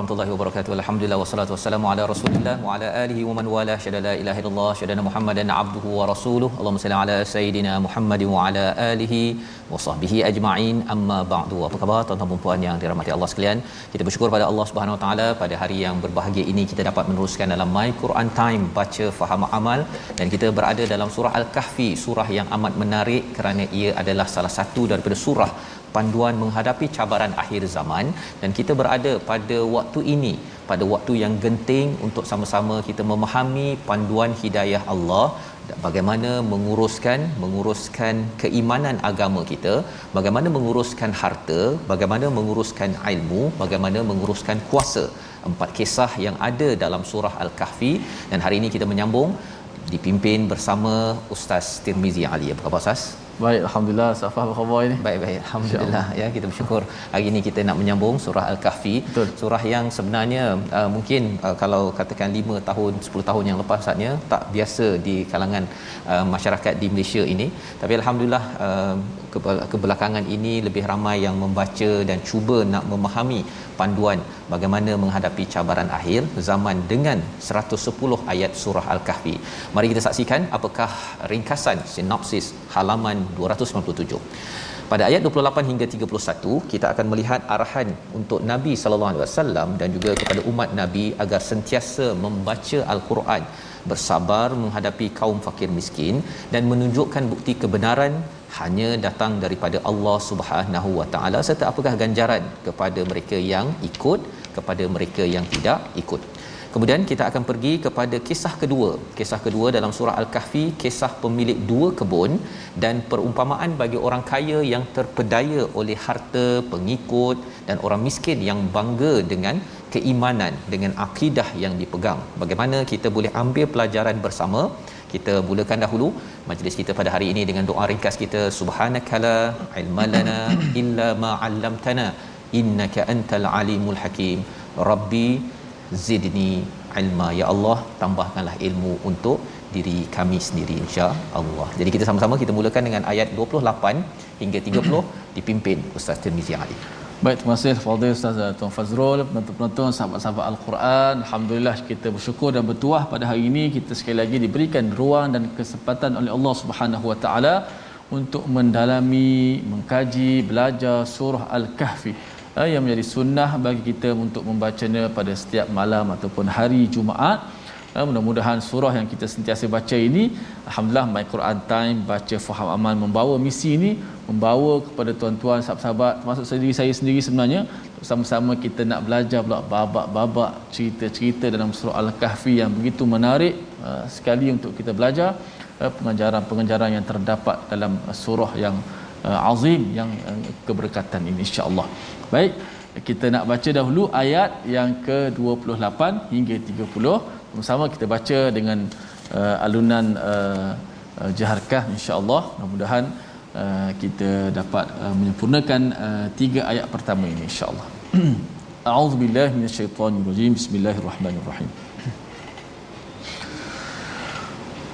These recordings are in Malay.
Warahmatullahi wabarakatuh. Alhamdulillah wassalatu wassalamu ala Rasulillah wa ala alihi wa man wala syada la ilaha illallah syada Muhammadan abduhu wa rasuluh. Allahumma salli ala sayidina Muhammad wa ala alihi wa sahbihi ajma'in. Amma ba'du. Apa khabar tuan-tuan dan puan yang dirahmati Allah sekalian? Kita bersyukur pada Allah Subhanahu wa taala pada hari yang berbahagia ini kita dapat meneruskan dalam My Quran Time baca faham amal dan kita berada dalam surah Al-Kahfi, surah yang amat menarik kerana ia adalah salah satu daripada surah panduan menghadapi cabaran akhir zaman dan kita berada pada waktu ini pada waktu yang genting untuk sama-sama kita memahami panduan hidayah Allah bagaimana menguruskan menguruskan keimanan agama kita bagaimana menguruskan harta bagaimana menguruskan ilmu bagaimana menguruskan kuasa. Empat kisah yang ada dalam surah al-kahfi dan hari ini kita menyambung dipimpin bersama Ustaz Tirmizi Ali. Apa khabar Ustaz Baik, Alhamdulillah. Safah apa khabar ini? Baik baik alhamdulillah ya kita bersyukur hari ini kita nak menyambung surah al-kahfi Betul. surah yang sebenarnya uh, mungkin uh, kalau katakan 5 tahun 10 tahun yang lepas saatnya tak biasa di kalangan uh, masyarakat di Malaysia ini tapi alhamdulillah uh, ke- kebelakangan ini lebih ramai yang membaca dan cuba nak memahami panduan bagaimana menghadapi cabaran akhir zaman dengan 110 ayat surah al-kahfi mari kita saksikan apakah ringkasan sinopsis halaman 297 pada ayat 28 hingga 31 kita akan melihat arahan untuk Nabi sallallahu alaihi wasallam dan juga kepada umat Nabi agar sentiasa membaca al-Quran bersabar menghadapi kaum fakir miskin dan menunjukkan bukti kebenaran hanya datang daripada Allah Subhanahu wa taala serta apakah ganjaran kepada mereka yang ikut kepada mereka yang tidak ikut Kemudian kita akan pergi kepada kisah kedua. Kisah kedua dalam surah Al-Kahfi, kisah pemilik dua kebun dan perumpamaan bagi orang kaya yang terpedaya oleh harta, pengikut dan orang miskin yang bangga dengan keimanan, dengan akidah yang dipegang. Bagaimana kita boleh ambil pelajaran bersama? Kita mulakan dahulu majlis kita pada hari ini dengan doa ringkas kita subhanakala ilmalana illa ma 'allamtana innaka antal alimul hakim. Rabbi zidni ilma ya Allah tambahkanlah ilmu untuk diri kami sendiri insya-Allah. Jadi kita sama-sama kita mulakan dengan ayat 28 hingga 30 dipimpin Ustaz Tirmizi Ali. Baik, terima kasih Fadil Ustaz Tuan Fazrul, penonton-penonton, sahabat-sahabat Al-Quran. Alhamdulillah kita bersyukur dan bertuah pada hari ini kita sekali lagi diberikan ruang dan kesempatan oleh Allah Subhanahu Wa Taala untuk mendalami, mengkaji, belajar surah Al-Kahfi eh, yang menjadi sunnah bagi kita untuk membacanya pada setiap malam ataupun hari Jumaat. Eh, mudah-mudahan surah yang kita sentiasa baca ini alhamdulillah my Quran time baca faham amal membawa misi ini membawa kepada tuan-tuan sahabat-sahabat termasuk sendiri saya sendiri sebenarnya sama-sama kita nak belajar pula babak-babak cerita-cerita dalam surah Al-Kahfi yang begitu menarik uh, sekali untuk kita belajar pengajaran-pengajaran yang terdapat dalam surah yang azim yang keberkatan ini insya-Allah. Baik, kita nak baca dahulu ayat yang ke-28 hingga 30 sama kita baca dengan uh, alunan uh, uh, jaharkah insya-Allah. Mudah-mudahan uh, kita dapat uh, menyempurnakan uh, tiga ayat pertama ini insya-Allah. A'udzubillahi minasyaitonirrajim. Bismillahirrahmanirrahim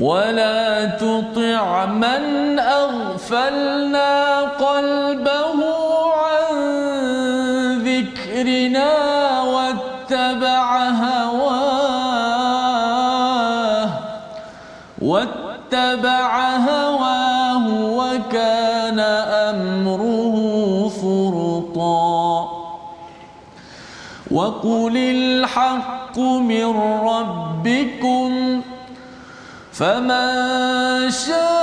ولا تطع من أغفلنا قلبه عن ذكرنا واتبع هواه واتبع هواه وكان أمره فرطا وقل الحق من ربكم فمن شاء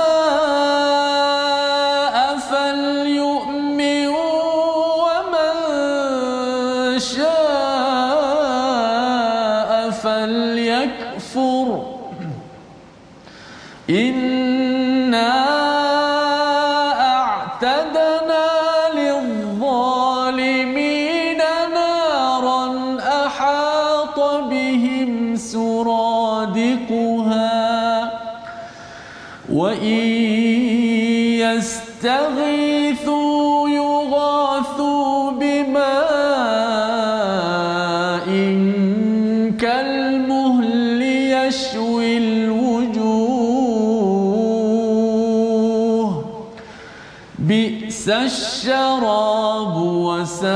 الشراب وساءت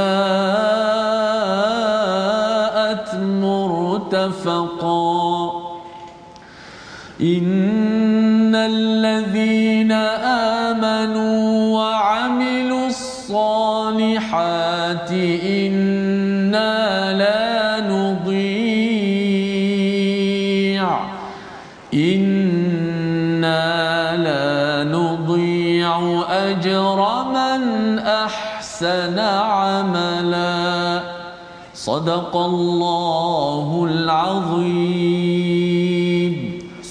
مرتفقا. إن الذين آمنوا وعملوا الصالحات إنا لا نضيع. إنا لا نضيع أجر من أحسن عملا صدق الله العظيم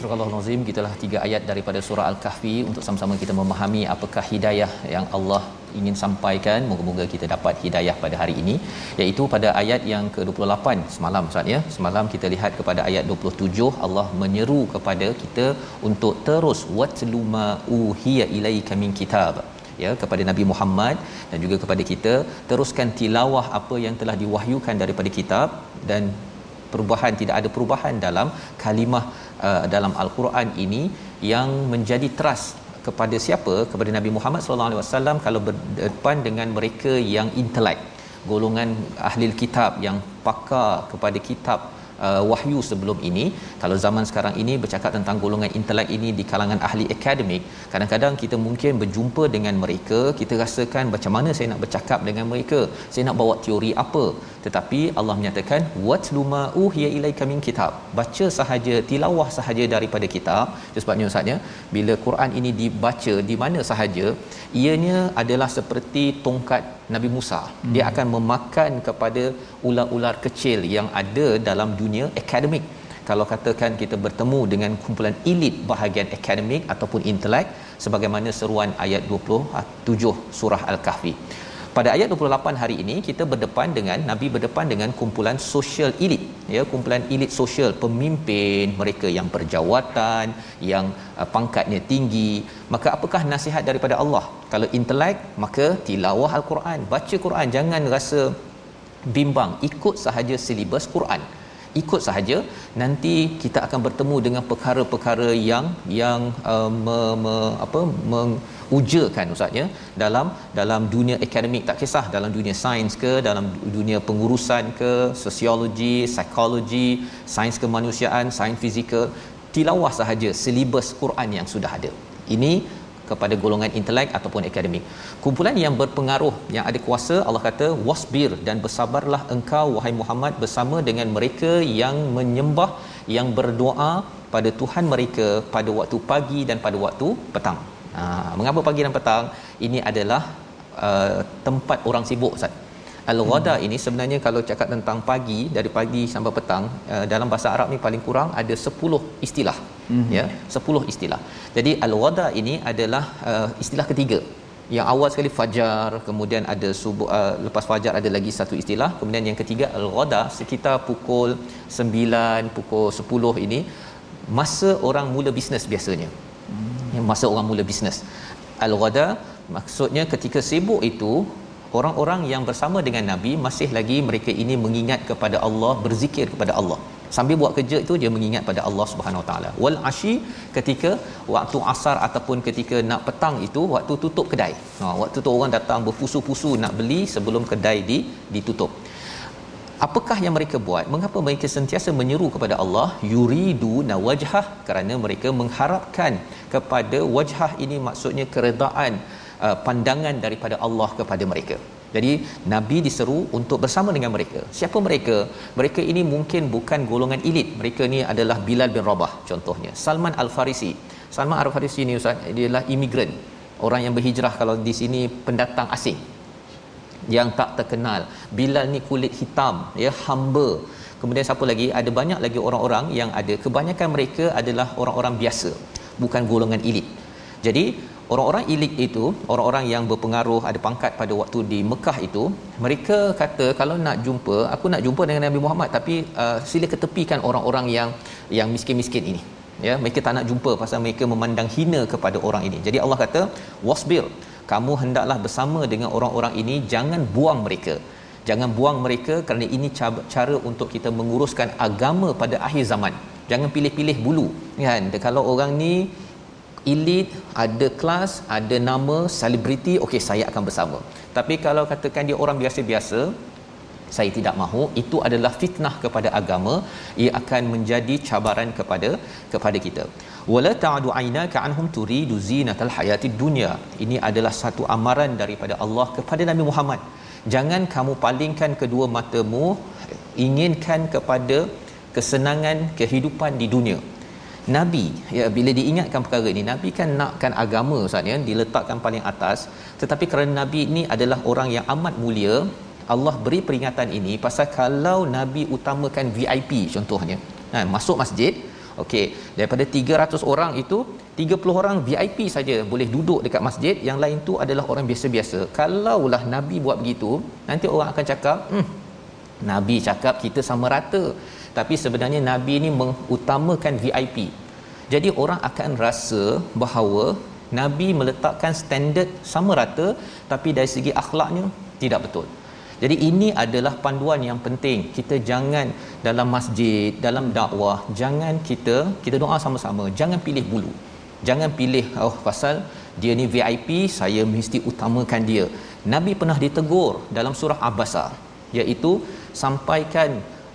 Surah Al-Nazim gitulah tiga ayat daripada surah Al-Kahfi untuk sama-sama kita memahami apakah hidayah yang Allah ingin sampaikan moga-moga kita dapat hidayah pada hari ini iaitu pada ayat yang ke-28 semalam Ustaz ya semalam kita lihat kepada ayat 27 Allah menyeru kepada kita untuk terus watlu ma uhiya ilaika min kitab ya kepada Nabi Muhammad dan juga kepada kita. Teruskan tilawah apa yang telah diwahyukan daripada kitab dan perubahan tidak ada perubahan dalam kalimah uh, dalam al-Quran ini yang menjadi trust kepada siapa? Kepada Nabi Muhammad sallallahu alaihi wasallam kalau berdepan dengan mereka yang intelek golongan ahli kitab yang pakar kepada kitab uh, wahyu sebelum ini. Kalau zaman sekarang ini bercakap tentang golongan intelek ini di kalangan ahli akademik kadang-kadang kita mungkin berjumpa dengan mereka kita rasakan macam mana saya nak bercakap dengan mereka saya nak bawa teori apa tetapi Allah menyatakan watluma uhiya ilaika min kitab. Baca sahaja tilawah sahaja daripada kitab. Sebabnya ustaznya bila Quran ini dibaca di mana sahaja ianya adalah seperti tongkat Nabi Musa. Hmm. dia akan memakan kepada ular-ular kecil yang ada dalam dunia akademik. Kalau katakan kita bertemu dengan kumpulan elit bahagian akademik ataupun intelek sebagaimana seruan ayat 27 surah al-kahfi pada ayat 28 hari ini kita berdepan dengan nabi berdepan dengan kumpulan sosial elit ya kumpulan elit sosial pemimpin mereka yang berjawatan yang uh, pangkatnya tinggi. Maka apakah nasihat daripada Allah? Kalau intelek maka tilawah al-Quran. Baca Quran jangan rasa bimbang. Ikut sahaja silibus Quran ikut sahaja nanti kita akan bertemu dengan perkara-perkara yang yang uh, me, me, apa mengujakan ustaz ya. Dalam dalam dunia akademik tak kisah dalam dunia sains ke dalam dunia pengurusan ke sosiologi psikologi sains kemanusiaan sains fizikal tilawah sahaja silibus Quran yang sudah ada. Ini kepada golongan intelek ataupun akademik. Kumpulan yang berpengaruh yang ada kuasa Allah kata wasbir dan bersabarlah engkau wahai Muhammad bersama dengan mereka yang menyembah yang berdoa pada Tuhan mereka pada waktu pagi dan pada waktu petang. Ha, mengapa pagi dan petang? Ini adalah uh, tempat orang sibuk Ustaz. Al-ghada hmm. ini sebenarnya kalau cakap tentang pagi dari pagi sampai petang uh, dalam bahasa Arab ni paling kurang ada 10 istilah. Hmm. Ya, 10 istilah. Jadi al-ghada ini adalah uh, istilah ketiga. yang awal sekali fajar kemudian ada subuh uh, lepas fajar ada lagi satu istilah kemudian yang ketiga al-ghada sekitar pukul 9 pukul 10 ini masa orang mula bisnes biasanya hmm. masa orang mula bisnes al-ghada maksudnya ketika sibuk itu orang-orang yang bersama dengan nabi masih lagi mereka ini mengingat kepada Allah berzikir kepada Allah sambil buat kerja itu dia mengingat pada Allah Subhanahu Wa Taala. Wal ashi ketika waktu asar ataupun ketika nak petang itu waktu tutup kedai. Ha waktu tu orang datang berpusu-pusu nak beli sebelum kedai di ditutup. Apakah yang mereka buat? Mengapa mereka sentiasa menyeru kepada Allah yuridu nawajhah kerana mereka mengharapkan kepada wajhah ini maksudnya keredaan uh, pandangan daripada Allah kepada mereka jadi nabi diseru untuk bersama dengan mereka. Siapa mereka? Mereka ini mungkin bukan golongan elit. Mereka ni adalah Bilal bin Rabah contohnya. Salman Al-Farisi. Salman Al-Farisi ni ustaz dia adalah imigran orang yang berhijrah kalau di sini pendatang asing. Yang tak terkenal. Bilal ni kulit hitam. Ya hamba kemudian siapa lagi? Ada banyak lagi orang-orang yang ada. Kebanyakan mereka adalah orang-orang biasa. Bukan golongan elit. Jadi orang-orang elit itu orang-orang yang berpengaruh ada pangkat pada waktu di Mekah itu mereka kata kalau nak jumpa aku nak jumpa dengan Nabi Muhammad tapi uh, sila ketepikan orang-orang yang yang miskin-miskin ini. Ya mereka tak nak jumpa pasal mereka memandang hina kepada orang ini. Jadi Allah kata wasbir kamu hendaklah bersama dengan orang-orang ini jangan buang mereka. Jangan buang mereka kerana ini cara untuk kita menguruskan agama pada akhir zaman. Jangan pilih-pilih bulu. Kan? Kalau orang ni elit ada kelas ada nama selebriti okey saya akan bersama. Tapi kalau katakan dia orang biasa-biasa saya tidak mahu itu adalah fitnah kepada agama ia akan menjadi cabaran kepada kepada kita. Wala ta'du aynaka anhum turidu zinatal hayatid dunya. Ini adalah satu amaran daripada Allah kepada Nabi Muhammad. Jangan kamu palingkan kedua matamu inginkan kepada kesenangan kehidupan di dunia Nabi ya bila diingatkan perkara ini Nabi kan nakkan agama Ustaz ya diletakkan paling atas. Tetapi kerana Nabi ini adalah orang yang amat mulia Allah beri peringatan ini pasal kalau Nabi utamakan VIP contohnya. Ha, masuk masjid okey daripada 300 orang itu 30 orang VIP saja boleh duduk dekat masjid yang lain tu adalah orang biasa-biasa. Kalaulah Nabi buat begitu nanti orang akan cakap hmm, Nabi cakap kita sama rata tapi sebenarnya nabi ini mengutamakan VIP jadi orang akan rasa bahawa nabi meletakkan standard sama rata tapi dari segi akhlaknya tidak betul. Jadi ini adalah panduan yang penting. Kita jangan dalam masjid dalam dakwah jangan kita kita doa sama-sama. Jangan pilih bulu. Jangan pilih oh pasal dia ni VIP saya mesti utamakan dia. Nabi pernah ditegur dalam surah abasa iaitu sampaikan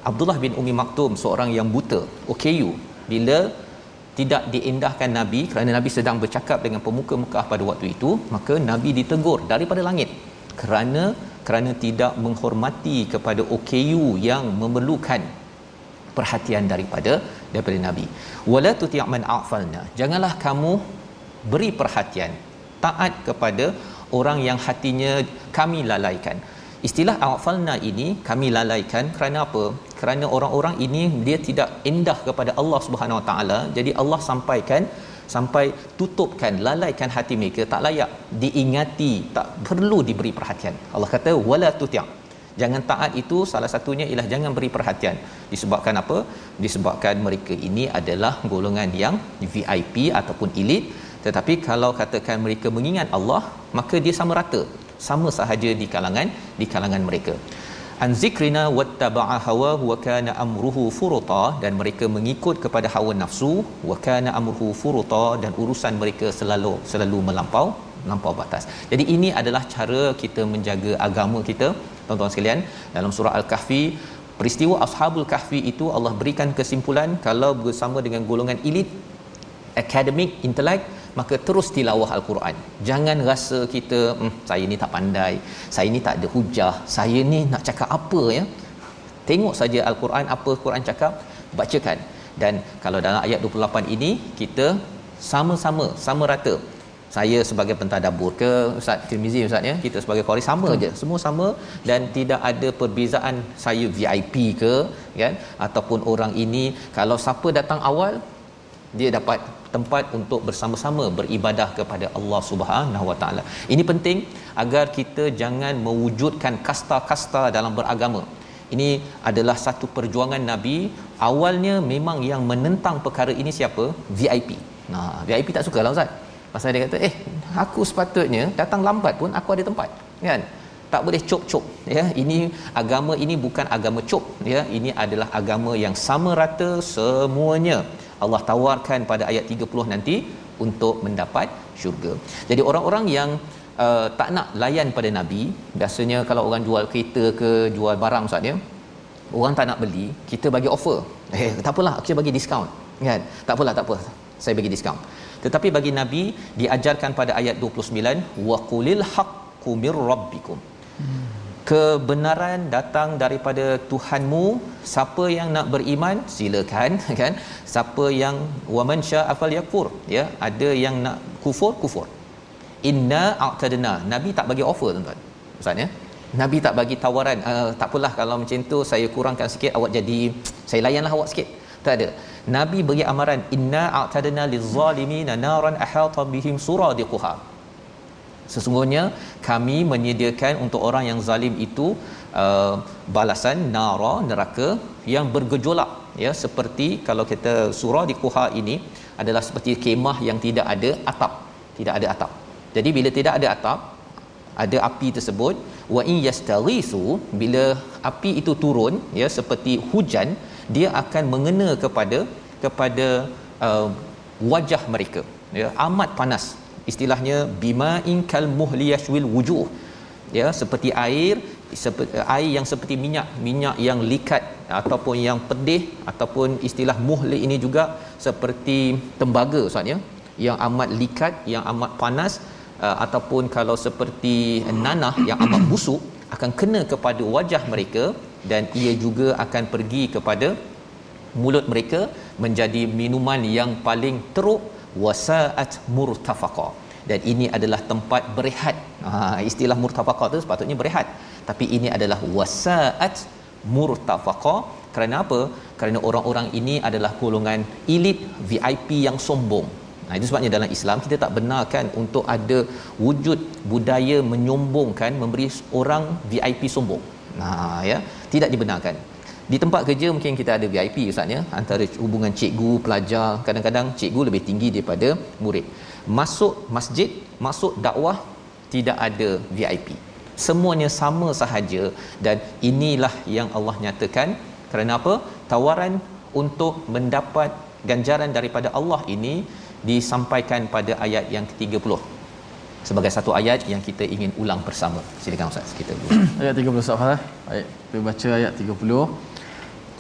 Abdullah bin Umi Maktum seorang yang buta OKU bila tidak diindahkan Nabi kerana Nabi sedang bercakap dengan pemuka Mekah pada waktu itu maka Nabi ditegur daripada langit. Kerana kerana tidak menghormati kepada OKU yang memerlukan perhatian daripada daripada Nabi. Wala tuti' man a'falna. Janganlah kamu beri perhatian taat kepada orang yang hatinya kami lalaikan. Istilah awfalna ini kami lalaikan kerana apa kerana orang-orang ini dia tidak indah kepada Allah Subhanahu Wa Taala. Jadi Allah sampaikan sampai tutupkan lalaikan hati mereka tak layak diingati tak perlu diberi perhatian. Allah kata wala tuti' jangan taat itu salah satunya ialah jangan beri perhatian. Disebabkan apa? Disebabkan mereka ini adalah golongan yang VIP ataupun elit tetapi kalau katakan mereka mengingat Allah maka dia sama rata sama sahaja di kalangan di kalangan mereka an zikrina wattaba'a hawa wa kana amruhu furuta dan mereka mengikut kepada hawa nafsu wa kana amruhu furuta dan urusan mereka selalu selalu melampau melampau batas. Jadi ini adalah cara kita menjaga agama kita tuan-tuan sekalian dalam surah al-kahfi peristiwa ashabul kahfi itu Allah berikan kesimpulan kalau bersama dengan golongan elit akademik intelek maka terus tilawah al-Quran. Jangan rasa kita hmm, saya ni tak pandai, saya ni tak ada hujah, saya ni nak cakap apa ya? Tengok saja al-Quran apa Quran cakap, bacakan. Dan kalau dalam ayat 28 ini kita sama-sama sama rata. Saya sebagai pentadabbur ke Ustaz Tirmizi Ustaz ya, kita sebagai qari sama aja. Semua sama dan tidak ada perbezaan saya VIP ke kan ataupun orang ini kalau siapa datang awal dia dapat tempat untuk bersama-sama beribadah kepada Allah Subhanahu Wa Taala. Ini penting agar kita jangan mewujudkan kasta-kasta dalam beragama. Ini adalah satu perjuangan Nabi. Awalnya memang yang menentang perkara ini siapa? VIP. Nah, VIP tak suka lah Ustaz. Pasal dia kata, "Eh, aku sepatutnya datang lambat pun aku ada tempat." Kan? tak boleh cop-cop ya ini agama ini bukan agama cop ya ini adalah agama yang sama rata semuanya Allah tawarkan pada ayat 30 nanti untuk mendapat syurga. Jadi orang-orang yang uh, tak nak layan pada nabi biasanya kalau orang jual kereta ke jual barang ustaz ya orang tak nak beli kita bagi offer. Eh tak apalah kita bagi diskaun kan? Tak apalah tak apa saya bagi diskaun tetapi bagi nabi diajarkan pada ayat 29 waqulil haqqu mir rabbikum kebenaran datang daripada Tuhanmu. Siapa yang nak beriman silakan kan? Siapa yang waman syaa fal yakfur ya? Ada yang nak kufur kufur. Inna a'tadna. Nabi tak bagi offer tuan-tuan. Ustaz ya? Nabi tak bagi tawaran uh, tak apalah kalau macam tu saya kurangkan sikit awak jadi saya layanlah awak sikit. Tak ada. Nabi bagi amaran inna a'tadna lizzalimina naran ahata bihim suradiquha sesungguhnya kami menyediakan untuk orang yang zalim itu uh, balasan nara neraka yang bergejolak ya. Seperti kalau kita surah di kuha ini adalah seperti kemah yang tidak ada atap tidak ada atap. Jadi bila tidak ada atap ada api tersebut wa in yastaghisu bila api itu turun ya seperti hujan dia akan mengena kepada kepada uh, wajah mereka ya. Amat panas istilahnya bima inkal muhliyashwil wujuh. Ya seperti air seperti air yang seperti minyak minyak yang likat ataupun yang pedih ataupun istilah muhli ini juga seperti tembaga ustaz ya. Yang amat likat yang amat panas uh, ataupun kalau seperti nanah yang amat busuk akan kena kepada wajah mereka dan ia juga akan pergi kepada mulut mereka menjadi minuman yang paling teruk wasaat murtafaqa dan ini adalah tempat berehat. Ha istilah murtafaqa tu sepatutnya berehat. Tapi ini adalah wasaat murtafaqa. Kerana apa? Kerana orang-orang ini adalah golongan elit VIP yang sombong. Nah itu sebabnya dalam Islam kita tak benarkan untuk ada wujud budaya menyombongkan memberi orang VIP sombong. Nah ya, tidak dibenarkan. Di tempat kerja mungkin kita ada VIP ustaz ya. Antara hubungan cikgu pelajar. Kadang-kadang cikgu lebih tinggi daripada murid masuk masjid masuk dakwah tidak ada VIP semuanya sama sahaja dan inilah yang Allah nyatakan kerana apa tawaran untuk mendapat ganjaran daripada Allah ini disampaikan pada ayat yang ke-30 sebagai satu ayat yang kita ingin ulang bersama. Silakan Ustaz kita. ayat 30 Ustaz. Baik, kita baca ayat 30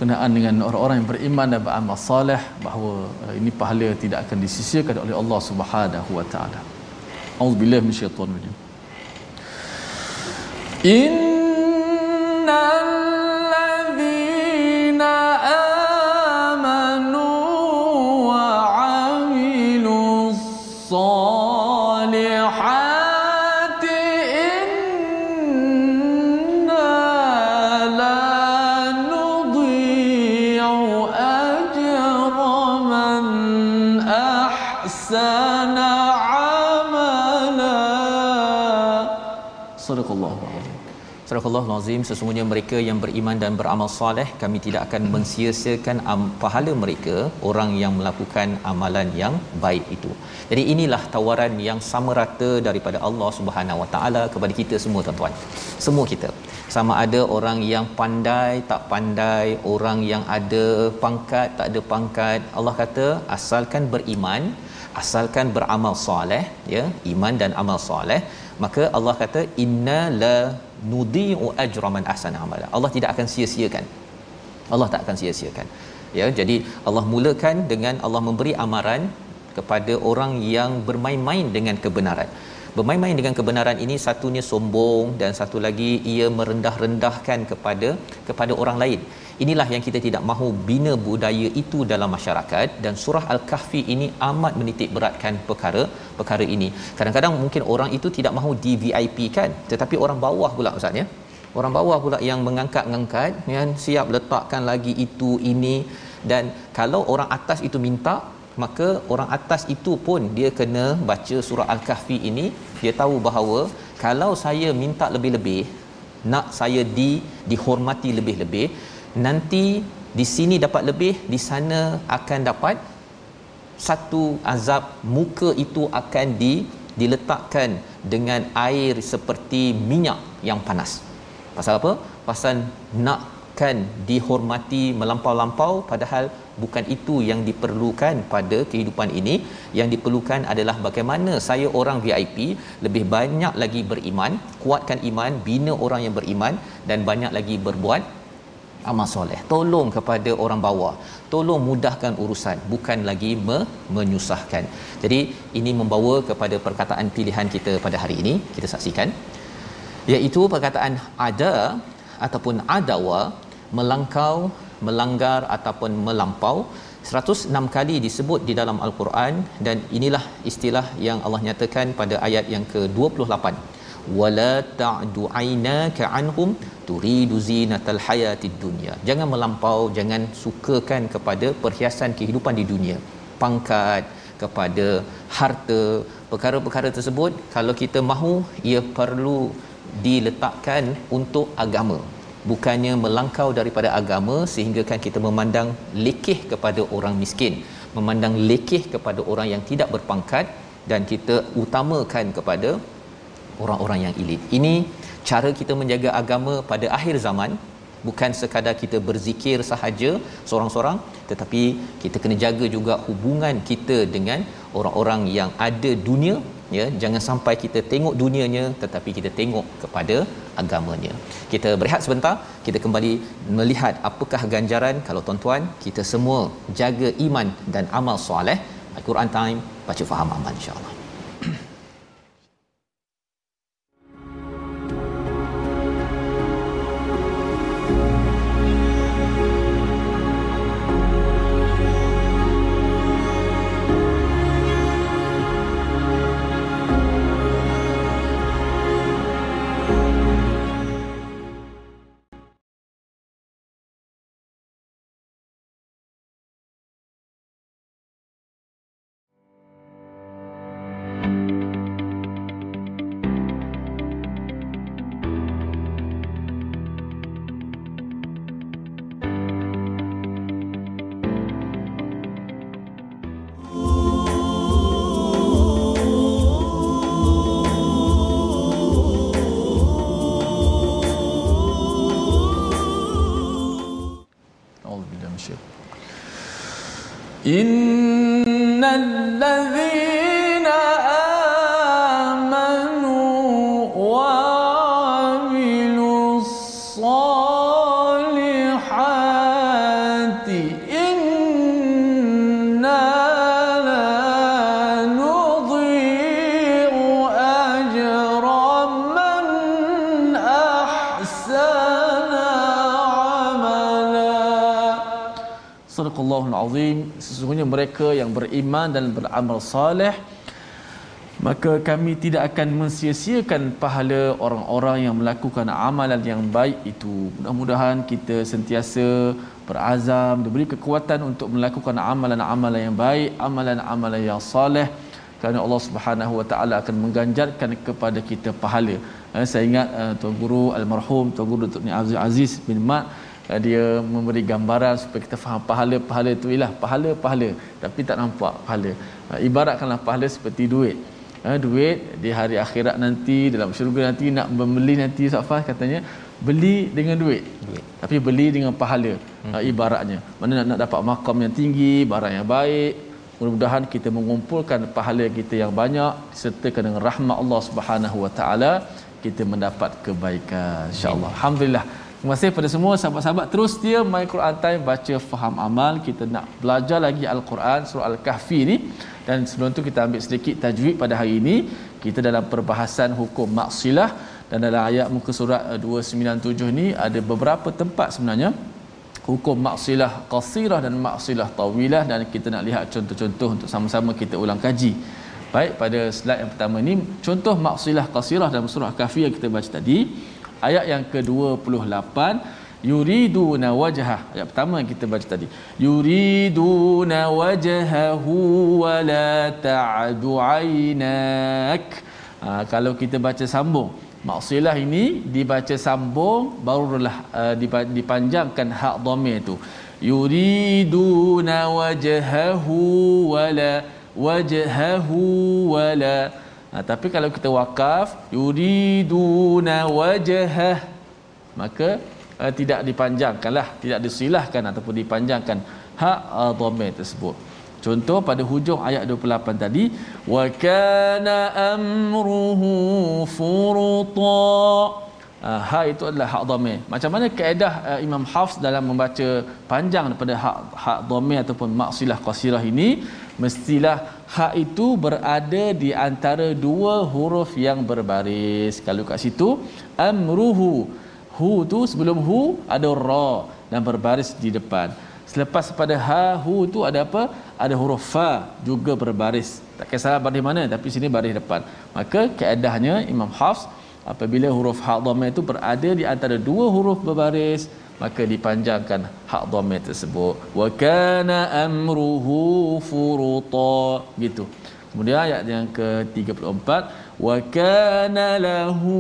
berkenaan dengan orang-orang yang beriman dan beramal soleh bahawa uh, ini pahala tidak akan disisirkan oleh Allah Subhanahu wa taala. Auzubillahi minasyaitonir rajim. Innal Surah Nazim sesungguhnya mereka yang beriman dan beramal soleh kami tidak akan mensia-siakan pahala mereka orang yang melakukan amalan yang baik itu. Jadi inilah tawaran yang sama rata daripada Allah Subhanahu Wa Taala kepada kita semua tuan-tuan. Semua kita. Sama ada orang yang pandai tak pandai, orang yang ada pangkat tak ada pangkat. Allah kata asalkan beriman, asalkan beramal soleh ya, iman dan amal soleh maka Allah kata inna la nudhi'u ajra man ahsana amala. Allah tidak akan sia-siakan. Allah tak akan sia-siakan. Ya, jadi Allah mulakan dengan Allah memberi amaran kepada orang yang bermain-main dengan kebenaran. Bermain-main dengan kebenaran ini satunya sombong dan satu lagi ia merendah-rendahkan kepada kepada orang lain. Inilah yang kita tidak mahu bina budaya itu dalam masyarakat dan surah Al-Kahfi ini amat menitik beratkan perkara perkara ini. Kadang-kadang mungkin orang itu tidak mahu di VIP kan, tetapi orang bawah pula ustaz ya. Orang bawah pula yang mengangkat yang siap letakkan lagi itu ini dan kalau orang atas itu minta maka orang atas itu pun dia kena baca surah al-kahfi ini dia tahu bahawa kalau saya minta lebih-lebih nak saya di dihormati lebih-lebih nanti di sini dapat lebih di sana akan dapat satu azab muka itu akan di diletakkan dengan air seperti minyak yang panas. Pasal apa? Pasal nakkan dihormati melampau-lampau padahal bukan itu yang diperlukan pada kehidupan ini. Yang diperlukan adalah bagaimana saya orang VIP lebih banyak lagi beriman kuatkan iman bina orang yang beriman dan banyak lagi berbuat amal soleh. Tolong kepada orang bawah. Tolong mudahkan urusan bukan lagi me- menyusahkan. Jadi ini membawa kepada perkataan pilihan kita pada hari ini kita saksikan. Iaitu perkataan ada ataupun adawa melangkau melanggar ataupun melampau 106 kali disebut di dalam al-Quran dan inilah istilah yang Allah nyatakan pada ayat yang ke-28 wala ta'du aynaka anhum turidu zinatal hayatid dunya. Jangan melampau jangan sukakan kepada perhiasan kehidupan di dunia. Pangkat kepada harta perkara-perkara tersebut kalau kita mahu ia perlu diletakkan untuk agama. Bukannya melangkau daripada agama sehingga kan kita memandang lekeh kepada orang miskin memandang lekeh kepada orang yang tidak berpangkat dan kita utamakan kepada orang-orang yang elit ini cara kita menjaga agama pada akhir zaman bukan sekadar kita berzikir sahaja seorang-seorang tetapi kita kena jaga juga hubungan kita dengan orang-orang yang ada dunia ya. Jangan sampai kita tengok dunianya tetapi kita tengok kepada agamanya. Kita berehat sebentar kita kembali melihat apakah ganjaran. Kalau tuan-tuan kita semua jaga iman dan amal soleh. Al-Quran time baca faham aman insya-Allah beriman dan beramal saleh maka kami tidak akan mensia-siakan pahala orang-orang yang melakukan amalan yang baik itu mudah-mudahan kita sentiasa berazam diberi kekuatan untuk melakukan amalan-amalan yang baik amalan-amalan yang saleh kerana Allah Subhanahu Wa Taala akan mengganjarkan kepada kita pahala eh, saya ingat uh, tuan guru almarhum tuan guru Dr. Abdul Aziz bin Mat dia memberi gambaran supaya kita faham pahala-pahala itu ialah pahala-pahala tapi tak nampak pahala. Uh, ibaratkanlah pahala seperti duit. Uh, duit di hari akhirat nanti dalam syurga nanti nak membeli nanti Safas katanya beli dengan duit, duit. tapi beli dengan pahala. Hmm. ibaratnya. Mana nak, nak dapat makam yang tinggi barang yang baik. Mudah-mudahan kita mengumpulkan pahala kita yang banyak sertakan dengan rahmat Allah Subhanahu Wa Taala kita mendapat kebaikan. Insyaallah. Alhamdulillah Terima kasih pada semua sahabat-sahabat. Terus dia My Quran Time baca faham amal. Kita nak belajar lagi Al-Quran surah Al-Kahfi ni. Dan sebelum tu kita ambil sedikit tajwid pada hari ini. Kita dalam perbahasan hukum maksilah. Dan dalam ayat muka surat 297 ni ada beberapa tempat sebenarnya hukum maksilah qasirah dan maksilah tawilah. Dan kita nak lihat contoh-contoh untuk sama-sama kita ulang kaji. Baik pada slide yang pertama ni contoh maksilah qasirah dalam surah Kahfi yang kita baca tadi ayat yang ke-28 yuriduna wajha ayat pertama yang kita baca tadi. Yuriduna wajhahu wa la ta'du aynak. Ha, kalau kita baca sambung. Maksilah ini dibaca sambung barulah uh, dipanjangkan hak dhamir itu yuriduna wajhahu wala wajhahu wala ha, tapi kalau kita wakaf yuriduna wajhah maka uh, tidak dipanjangkanlah tidak disilahkan ataupun dipanjangkan hak uh, dhamir tersebut. Contoh pada hujung ayat 28 tadi wa kana amruhu furuta. Uh, ha itu adalah hak dhamir. Macam mana kaedah uh, Imam Hafs dalam membaca panjang daripada hak hak dhamir ataupun maksilah qasirah ini mestilah hak itu berada di antara dua huruf yang berbaris. Kalau kat situ amruhu hu tu sebelum hu ada ra dan berbaris di depan. Selepas pada ha hu tu ada apa? Ada huruf fa juga berbaris. Tak kisah baris mana tapi sini baris depan. Maka kaedahnya Imam Hafs apabila huruf ha dhamma itu berada di antara dua huruf berbaris maka dipanjangkan hak dhamma tersebut. Wa kana amruhu furuta gitu. Kemudian ayat yang ke-34 wa kana lahu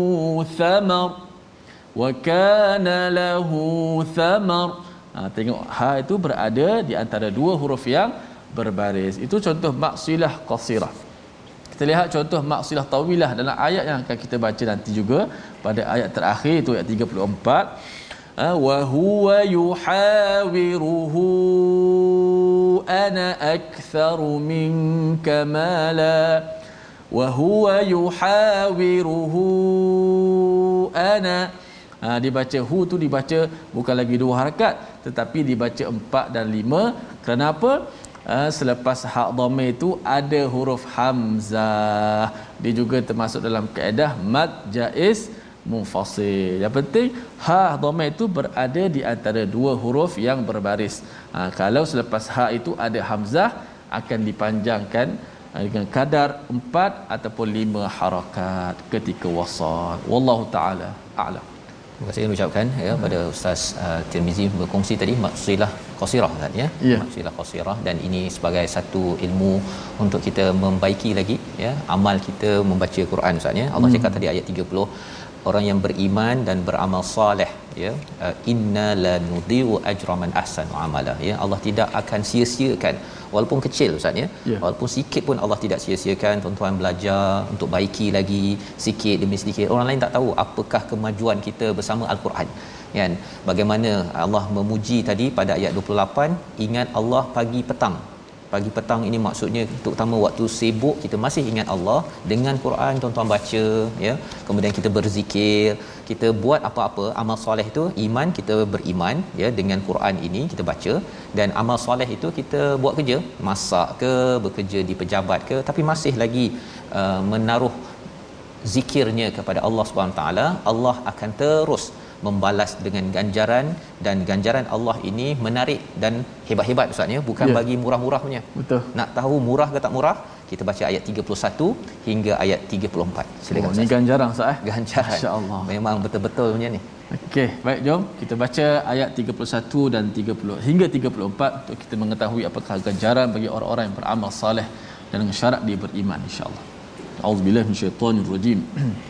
thamar wa kana lahu thamar Ha, tengok ha itu berada di antara dua huruf yang berbaris. Itu contoh maksilah qasirah. Kita lihat contoh maksilah tawilah dalam ayat yang akan kita baca nanti juga pada ayat terakhir itu ayat 34. Yuhawiruhu ana aktharu minka mala. Wa huwa yuhawiruhu ana. Ha, dibaca hu tu dibaca bukan lagi dua harakat tetapi dibaca empat dan lima. Kenapa? Ha, selepas hak dhamir itu ada huruf hamzah. Dia juga termasuk dalam kaedah mad jaiz munfasil yang penting ha dhamir itu berada di antara dua huruf yang berbaris ha, kalau selepas ha itu ada hamzah akan dipanjangkan ha, dengan kadar empat ataupun lima harakat ketika wasal wallahu taala a'lam Terima kasih ucapkan ya pada Ustaz uh, Tirmizi berkongsi tadi maksilah qasirah kan ya. Yeah. Maksilah qasirah dan ini sebagai satu ilmu untuk kita membaiki lagi ya amal kita membaca Quran Ustaz ya. Allah hmm. cakap tadi ayat 30 orang yang beriman dan beramal soleh ya uh, inna la nudhi'u ajra man ahsanu amala ya. Allah tidak akan sia-siakan. Walaupun kecil ustaz ya. Yeah. walaupun sikit pun Allah tidak sia-siakan tuan-tuan belajar untuk baiki lagi sikit demi sedikit orang lain tak tahu apakah kemajuan kita bersama al-Quran. Kan? Bagaimana Allah memuji tadi pada ayat 28 ingat Allah pagi petang pagi petang ini maksudnya terutama waktu sibuk kita masih ingat Allah dengan Quran. Tuan-tuan baca ya. Kemudian kita berzikir kita buat apa-apa. Amal soleh itu iman kita beriman ya dengan Quran ini kita baca. Dan amal soleh itu kita buat kerja. Masak ke bekerja di pejabat ke tapi masih lagi uh, menaruh zikirnya kepada Allah Subhanahu taala Allah akan terus membalas dengan ganjaran dan ganjaran Allah ini menarik dan hebat-hebat ustaz ya. Bukan yeah. bagi murah-murah punya betul. Nak tahu murah ke tak murah kita baca ayat 31 hingga ayat 34 silakan oh, ini ganjaran ustaz eh? Ganjaran. Insyaallah memang betul-betul punya ni. Okey, baik jom kita baca ayat 31 dan 30 hingga 34 untuk kita mengetahui apakah ganjaran bagi orang-orang yang beramal soleh dan dengan syarat dia beriman insya-Allah. Auzubillahi minasyaitonirrajim.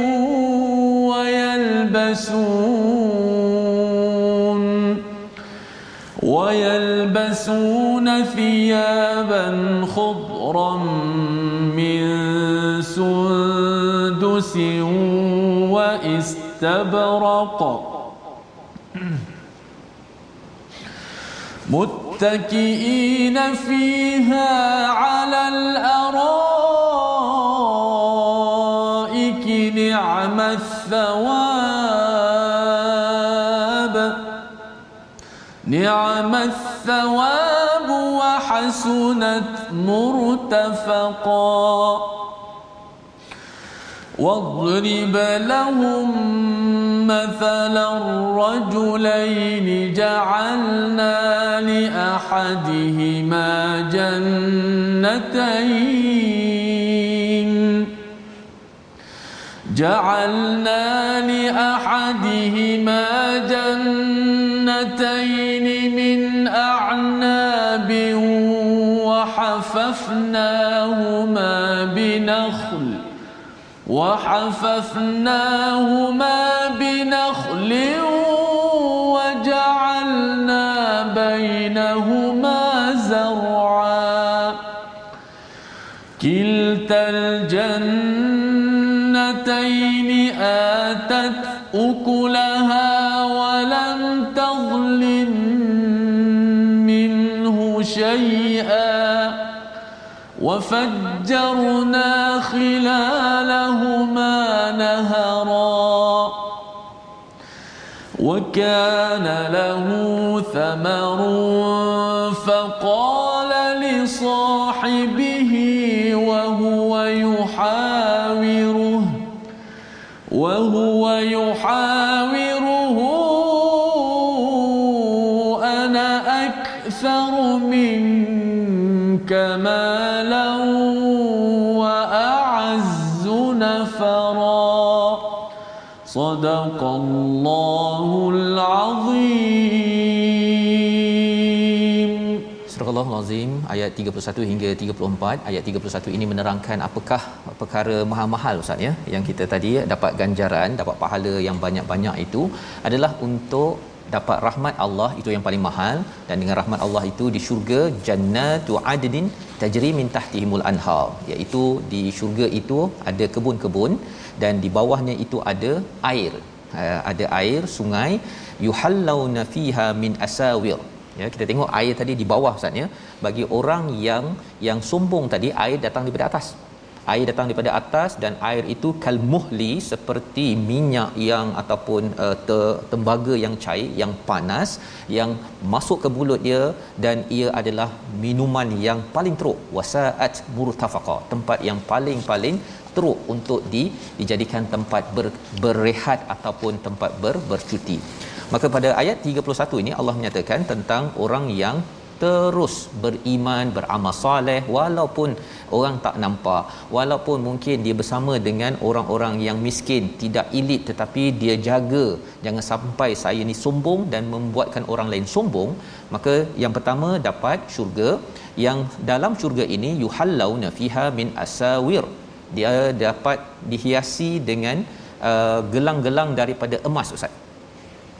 ويلبسون ويلبسون ثيابا خضرا من سندس واستبرق. متكئين فيها على الأرائك نعم الثواب. نعم الثواب وحسنت مرتفقا. واضرب لهم مثلا الرجلين جعلنا لأحدهما جنتين. جعلنا لأحدهما جنتين. وحففناهما بنخل وحففناهما بنخل وجعلنا بينهما زرعا. كلتا الجنتين آتت أكلها وفجرنا خلالهما نهرا. وكان له ثمر فقال لصاحبه وهو يحاوره وهو يحاوره أنا أكثر منك مالا صدق الله العظيم Surah Al-Azim ayat 31 hingga 34 ayat 31 ini menerangkan apakah perkara mahal-mahal ustaz ya yang kita tadi dapat ganjaran dapat pahala yang banyak-banyak itu adalah untuk dapat rahmat Allah itu yang paling mahal dan dengan rahmat Allah itu di syurga jannatu adnin tajri min tahtihimul anhar iaitu di syurga itu ada kebun-kebun dan di bawahnya itu ada air. Uh, ada air sungai. Yuhallawna fiha min asawir. Ya kita tengok air tadi di bawah Ustaz ya. Bagi orang yang yang sombong tadi air datang daripada atas air datang daripada atas dan air itu kalmuhli seperti minyak yang ataupun uh, te, tembaga yang cair yang panas yang masuk ke mulut dia dan ia adalah minuman yang paling teruk. Wasaat murtafaqa tempat yang paling-paling teruk untuk di, dijadikan tempat ber, berehat ataupun tempat ber, bercuti. Maka pada ayat 31 ini Allah menyatakan tentang orang yang terus beriman beramal soleh walaupun orang tak nampak walaupun mungkin dia bersama dengan orang-orang yang miskin tidak elit tetapi dia jaga. Jangan sampai saya ni sombong dan membuatkan orang lain sombong maka yang pertama dapat syurga. Yang dalam syurga ini yuhallauna fiha min asawir. Dia dapat dihiasi dengan uh, gelang-gelang daripada emas ustaz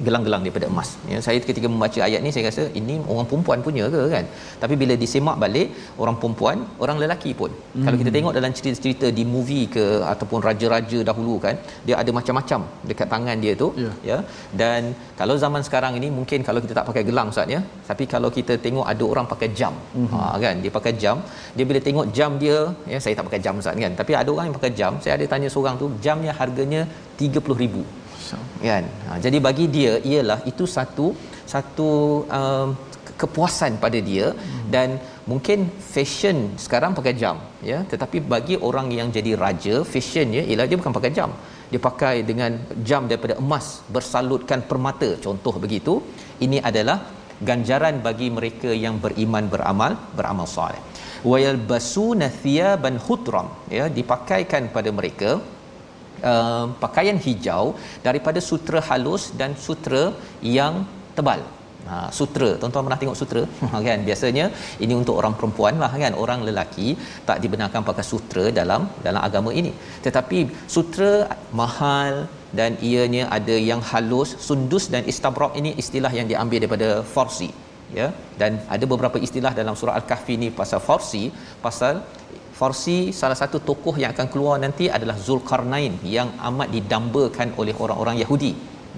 gelang-gelang daripada emas. Ya, saya ketika membaca ayat ni saya rasa ini orang perempuan punya ke kan. Tapi bila disemak balik orang perempuan, orang lelaki pun. Hmm. Kalau kita tengok dalam cerita-cerita di movie ke ataupun raja-raja dahulu kan, dia ada macam-macam dekat tangan dia tu, yeah. ya. Dan kalau zaman sekarang ini mungkin kalau kita tak pakai gelang Ustaz ya. Tapi kalau kita tengok ada orang pakai jam. Hmm. Ha kan, dia pakai jam, dia bila tengok jam dia, ya saya tak pakai jam Ustaz kan. Tapi ada orang yang pakai jam, saya ada tanya seorang tu, jamnya harganya 30000 kan? Ha, jadi bagi dia ialah itu satu satu um, kepuasan pada dia. Hmm. dan mungkin fashion sekarang pakai jam ya. Tetapi bagi orang yang jadi raja fashionnya ialah dia bukan pakai jam. Dia pakai dengan jam daripada emas bersalutkan permata. Contoh begitu ini adalah ganjaran bagi mereka yang beriman beramal beramal soleh. Wayal basuna thiyaban khutram ya. Dipakaikan pada mereka uh, pakaian hijau daripada sutra halus dan sutra yang tebal. Ha, sutra, tuan-tuan pernah tengok sutra? Kan? Biasanya ini untuk orang perempuan lah kan? Orang lelaki tak dibenarkan pakai sutra dalam dalam agama ini. Tetapi sutra mahal dan ianya ada yang halus sundus dan istabrak ini istilah yang diambil daripada farsi ya? Dan ada beberapa istilah dalam surah al-kahfi ni pasal farsi pasal Farsi salah satu tokoh yang akan keluar nanti adalah Zulkarnain yang amat didambakan oleh orang-orang Yahudi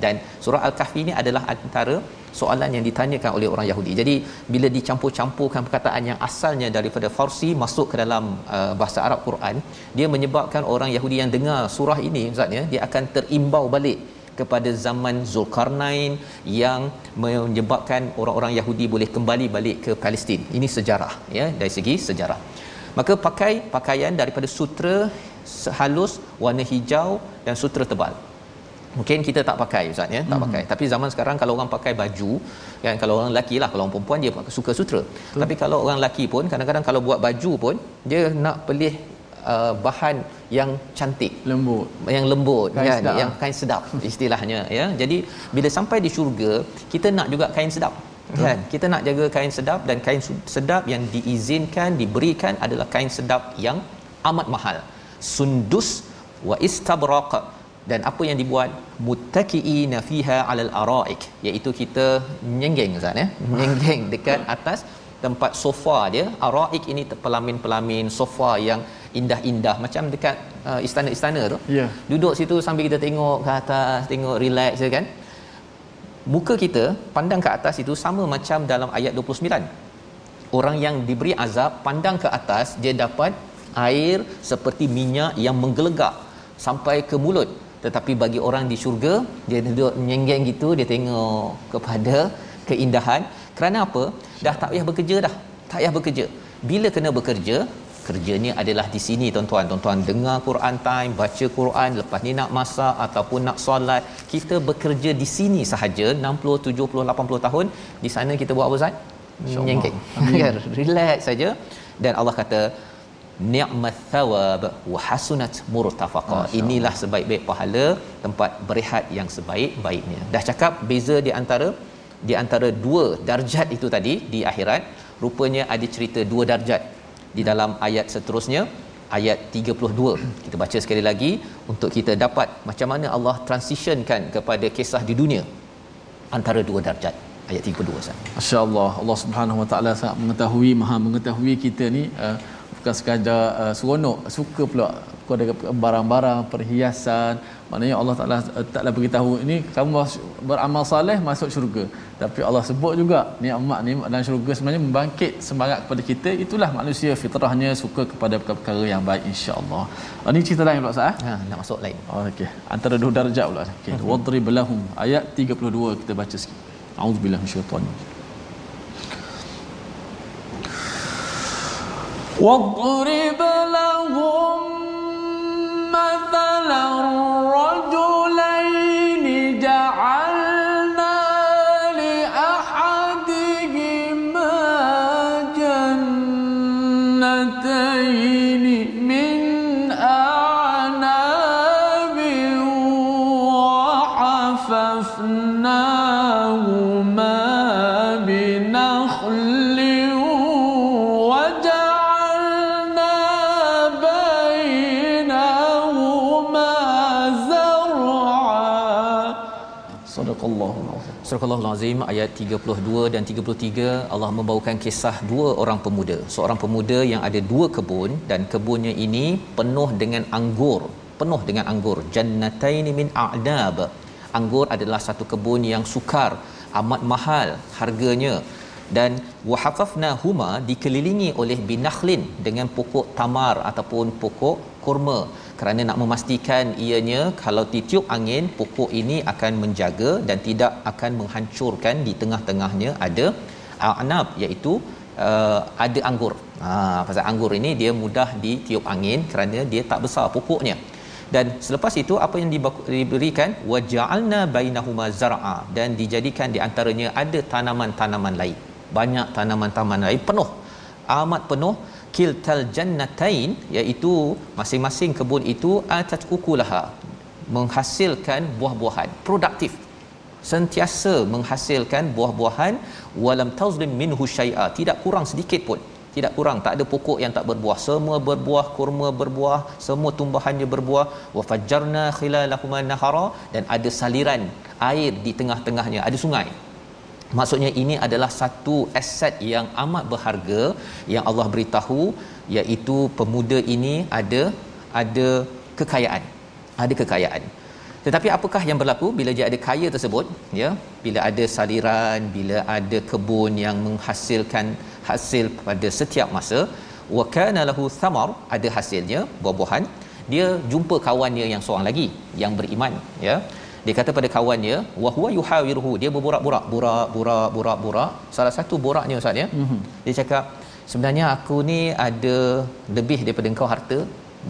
dan surah Al-Kahfi ini adalah antara soalan yang ditanyakan oleh orang Yahudi. Jadi bila dicampur-campurkan perkataan yang asalnya daripada Farsi masuk ke dalam uh, bahasa Arab Quran, dia menyebabkan orang Yahudi yang dengar surah ini ustaz ya, dia akan terimbau balik kepada zaman Zulkarnain yang menyebabkan orang-orang Yahudi boleh kembali balik ke Palestin. Ini sejarah ya dari segi sejarah. Maka pakai pakaian daripada sutra halus warna hijau dan sutra tebal. Mungkin kita tak pakai ustaz ya, tak mm-hmm. pakai. Tapi zaman sekarang kalau orang pakai baju kan kalau orang lelaki lah kalau orang perempuan dia suka sutra. Betul. Tapi kalau orang lelaki pun kadang-kadang kalau buat baju pun dia nak pilih uh, bahan yang cantik, lembut, yang lembut kain kan, sedap. yang kain sedap istilahnya ya. Jadi bila sampai di syurga kita nak juga kain sedap. Kan? Kita nak jaga kain sedap dan kain sedap yang diizinkan diberikan adalah kain sedap yang amat mahal. Sundus wa istabraq. Dan apa yang dibuat? Muttaqiina fiha alal araik. Iaitu kita nyenggeng ustaz ya? Nyenggeng dekat atas tempat sofa dia. Araik ini pelamin-pelamin sofa yang indah-indah macam dekat uh, istana-istana tu. Yeah. duduk situ sambil kita tengok ke atas tengok relax je kan muka kita pandang ke atas itu sama macam dalam ayat 29 orang yang diberi azab pandang ke atas dia dapat air seperti minyak yang menggelegak sampai ke mulut. Tetapi bagi orang di syurga dia duduk menyenggeng gitu dia tengok kepada keindahan. Kerana apa? Dah tak payah bekerja dah. Tak payah bekerja. Bila kena bekerja kerjanya adalah di sini tuan-tuan. Tuan-tuan dengar Quran time baca Quran lepas ni nak masak ataupun nak solat kita bekerja di sini sahaja 60 70 80 tahun. Di sana kita buat apa Ustaz menyenggeng relax saja. Dan Allah kata ni'mat thawab wa hasunat murtafaqa. Inilah sebaik-baik pahala tempat berehat yang sebaik-baiknya. Dah cakap beza di antara di antara dua darjat itu tadi di akhirat rupanya ada cerita dua darjat di dalam ayat seterusnya ayat 32 kita baca sekali lagi untuk kita dapat macam mana Allah transitionkan kepada kisah di dunia antara dua darjat ayat 32 Ustaz. Masya-Allah Allah Subhanahu Wa Taala sangat mengetahui maha mengetahui kita ni uh, bukan sekadar uh, seronok suka pula kepada barang-barang perhiasan maknanya Allah Taala uh, taklah beritahu ini kamu beramal soleh masuk syurga tapi Allah sebut juga nikmat ni dan syurga sebenarnya membangkit semangat kepada kita itulah manusia fitrahnya suka kepada perkara yang baik insya-Allah. Oh, ini cerita lain pula sah. Ha nak masuk lain. Oh, okey. Antara dua darjat pula. Okey. Hmm. Wadrib lahum ayat 32 kita baca sikit. Auzubillahi minasyaitanir واضرب لهم مثلا رجلين جعلنا لأحدهما جنتين من أعناب وحففناهما Surah Al-Azim ayat 32 dan 33 Allah membawakan kisah dua orang pemuda. Seorang pemuda yang ada dua kebun dan kebunnya ini penuh dengan anggur, penuh dengan anggur. Jannataini min a'dab. Anggur adalah satu kebun yang sukar, amat mahal harganya dan wahafafna huma dikelilingi oleh binakhlin dengan pokok tamar ataupun pokok kurma kerana nak memastikan ianya kalau ditiup angin pokok ini akan menjaga dan tidak akan menghancurkan di tengah-tengahnya ada anab iaitu uh, ada anggur. Ha pasal anggur ini dia mudah ditiup angin kerana dia tak besar pokoknya. Dan selepas itu apa yang diberikan waja'alna bainahuma zar'a dan dijadikan di antaranya ada tanaman-tanaman lain. Banyak tanaman-tanaman lain penuh amat penuh kiltal jannatain iaitu masing-masing kebun itu atat ukulaha menghasilkan buah-buahan produktif. Sentiasa menghasilkan buah-buahan walam tazlim minhu syai'a tidak kurang sedikit pun. Tidak kurang tak ada pokok yang tak berbuah. Semua berbuah kurma berbuah semua tumbuhannya berbuah. Wa fajjarna khilalahuma nahara dan ada saliran air di tengah-tengahnya ada sungai Maksudnya ini adalah satu aset yang amat berharga yang Allah beritahu iaitu pemuda ini ada ada kekayaan. Ada kekayaan. Tetapi apakah yang berlaku bila dia ada kaya tersebut? Ya, bila ada saliran, bila ada kebun yang menghasilkan hasil pada setiap masa, wa kana lahu thamar, ada hasilnya buah-buahan, dia jumpa kawannya yang seorang lagi yang beriman, ya dia kata pada kawannya wa huwa yuhawiruhu dia berborak-borak borak-borak borak-borak salah satu boraknya ustaz ya mm-hmm. dia cakap sebenarnya aku ni ada lebih daripada engkau harta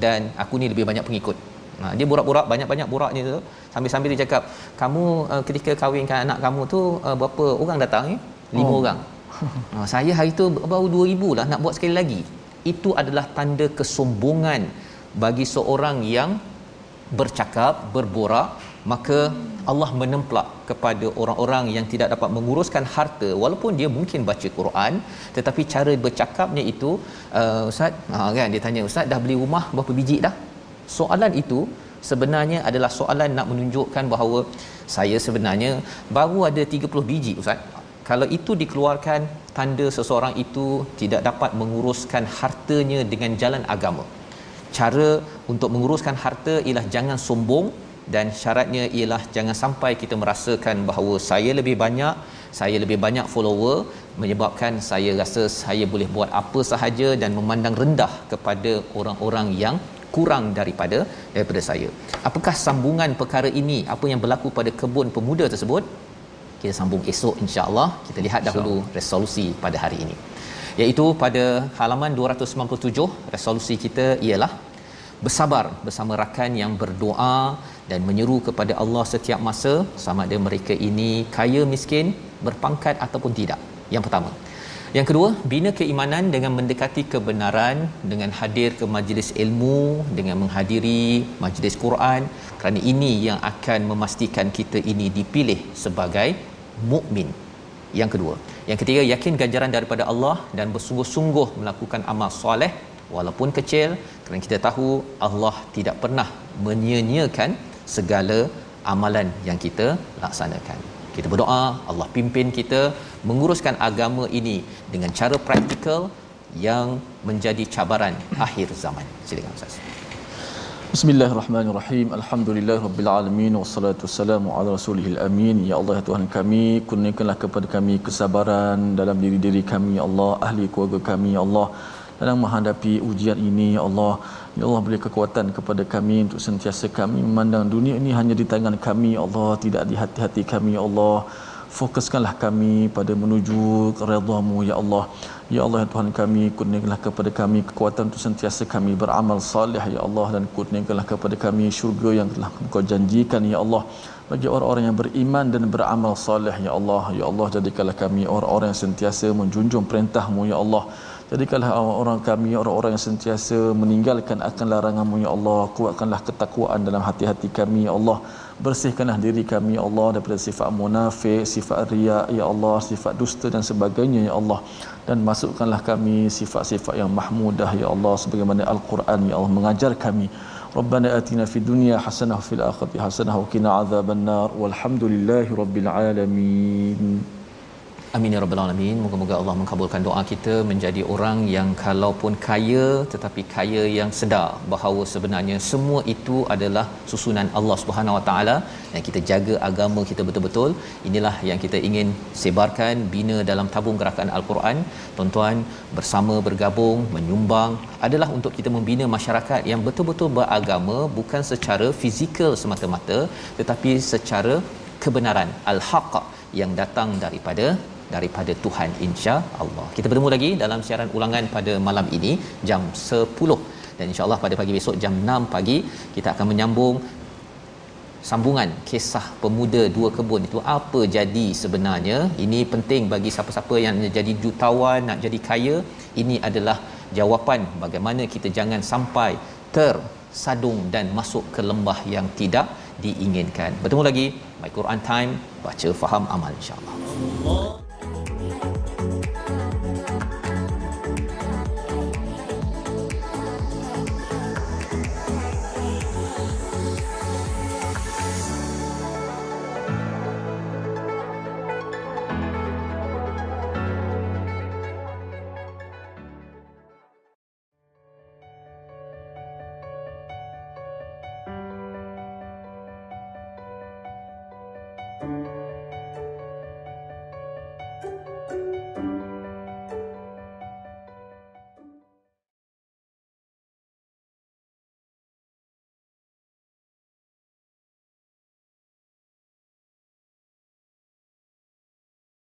dan aku ni lebih banyak pengikut Ha, dia borak-borak banyak-banyak boraknya tu sambil-sambil dia cakap kamu uh, ketika kahwinkan anak kamu tu uh, berapa orang datang ni? Lima oh. orang. Ha, saya hari tu baru 2000 lah nak buat sekali lagi. Itu adalah tanda kesombongan bagi seorang yang bercakap, berborak, maka Allah menemplak kepada orang-orang yang tidak dapat menguruskan harta walaupun dia mungkin baca Quran tetapi cara bercakapnya itu uh, ustaz ha kan dia tanya ustaz dah beli rumah berapa biji dah? Soalan itu sebenarnya adalah soalan nak menunjukkan bahawa saya sebenarnya baru ada 30 biji ustaz. Kalau itu dikeluarkan tanda seseorang itu tidak dapat menguruskan hartanya dengan jalan agama. Cara untuk menguruskan harta ialah jangan sombong dan syaratnya ialah jangan sampai kita merasakan bahawa saya lebih banyak saya lebih banyak follower menyebabkan saya rasa saya boleh buat apa sahaja dan memandang rendah kepada orang-orang yang kurang daripada daripada saya. Apakah sambungan perkara ini? Apa yang berlaku pada kebun pemuda tersebut? Kita sambung esok insya-Allah. Kita lihat dahulu resolusi pada hari ini. Iaitu pada halaman 297 resolusi kita ialah bersabar bersama rakan yang berdoa dan menyeru kepada Allah setiap masa sama ada mereka ini kaya miskin berpangkat ataupun tidak. Yang pertama, yang kedua, bina keimanan dengan mendekati kebenaran dengan hadir ke majlis ilmu, dengan menghadiri majlis Quran kerana ini yang akan memastikan kita ini dipilih sebagai mukmin. Yang kedua, yang ketiga yakin ganjaran daripada Allah dan bersungguh-sungguh melakukan amal soleh walaupun kecil kerana kita tahu Allah tidak pernah menyia-nyiakan segala amalan yang kita laksanakan. Kita berdoa Allah pimpin kita menguruskan agama ini dengan cara praktikal yang menjadi cabaran akhir zaman. Silakan Ustaz. Bismillahirrahmanirrahim. Alhamdulillahirabbil alamin wassalatu wassalamu ala rasulihil amin. Ya Allah ya Tuhan kami, kurniakanlah kepada kami kesabaran dalam diri-diri kami ya Allah, ahli keluarga kami ya Allah dalam menghadapi ujian ini ya Allah. Ya Allah beri kekuatan kepada kami untuk sentiasa kami memandang dunia ini hanya di tangan kami ya Allah, tidak di hati-hati kami ya Allah. Fokuskanlah kami pada menuju keredamu ya Allah. Ya Allah ya Tuhan kami kurniakanlah kepada kami kekuatan untuk sentiasa kami beramal salih ya Allah. Dan kurniakanlah kepada kami syurga yang telah Engkau janjikan ya Allah. Bagi orang-orang yang beriman dan beramal salih ya Allah. Ya Allah jadikanlah kami orang-orang yang sentiasa menjunjung perintahmu ya Allah Jadikanlah orang kami orang-orang yang sentiasa meninggalkan akan laranganmu ya Allah. Kuatkanlah ketakwaan dalam hati-hati kami ya Allah. Bersihkanlah diri kami ya Allah daripada sifat munafik, sifat riak ya Allah, sifat dusta dan sebagainya ya Allah. Dan masukkanlah kami sifat-sifat yang mahmudah ya Allah sebagaimana Al-Quran ya Allah mengajar kami. Fid dunya hasanah wa fil akhirati hasanah wa qina adzabannar. Walhamdulillahi rabbil alamin. Amin ya rabbal alamin. Moga-moga Allah mengabulkan doa kita menjadi orang yang kalaupun kaya tetapi kaya yang sedar bahawa sebenarnya semua itu adalah susunan Allah Subhanahu Wa Taala dan kita jaga agama kita betul-betul. Inilah yang kita ingin sebarkan bina dalam tabung gerakan Al-Quran. Tuan-tuan bersama bergabung menyumbang adalah untuk kita membina masyarakat yang betul-betul beragama bukan secara fizikal semata-mata tetapi secara kebenaran al-haq yang datang daripada daripada Tuhan insya Allah. Kita bertemu lagi dalam siaran ulangan pada malam ini jam 10 dan insya Allah pada pagi besok jam 6 pagi kita akan menyambung sambungan kisah pemuda dua kebun. Itu apa jadi sebenarnya? Ini penting bagi siapa-siapa yang jadi jutawan nak jadi kaya. Ini adalah jawapan bagaimana kita jangan sampai tersadung dan masuk ke lembah yang tidak diinginkan. Bertemu lagi my Quran time baca faham amal insyaallah Allah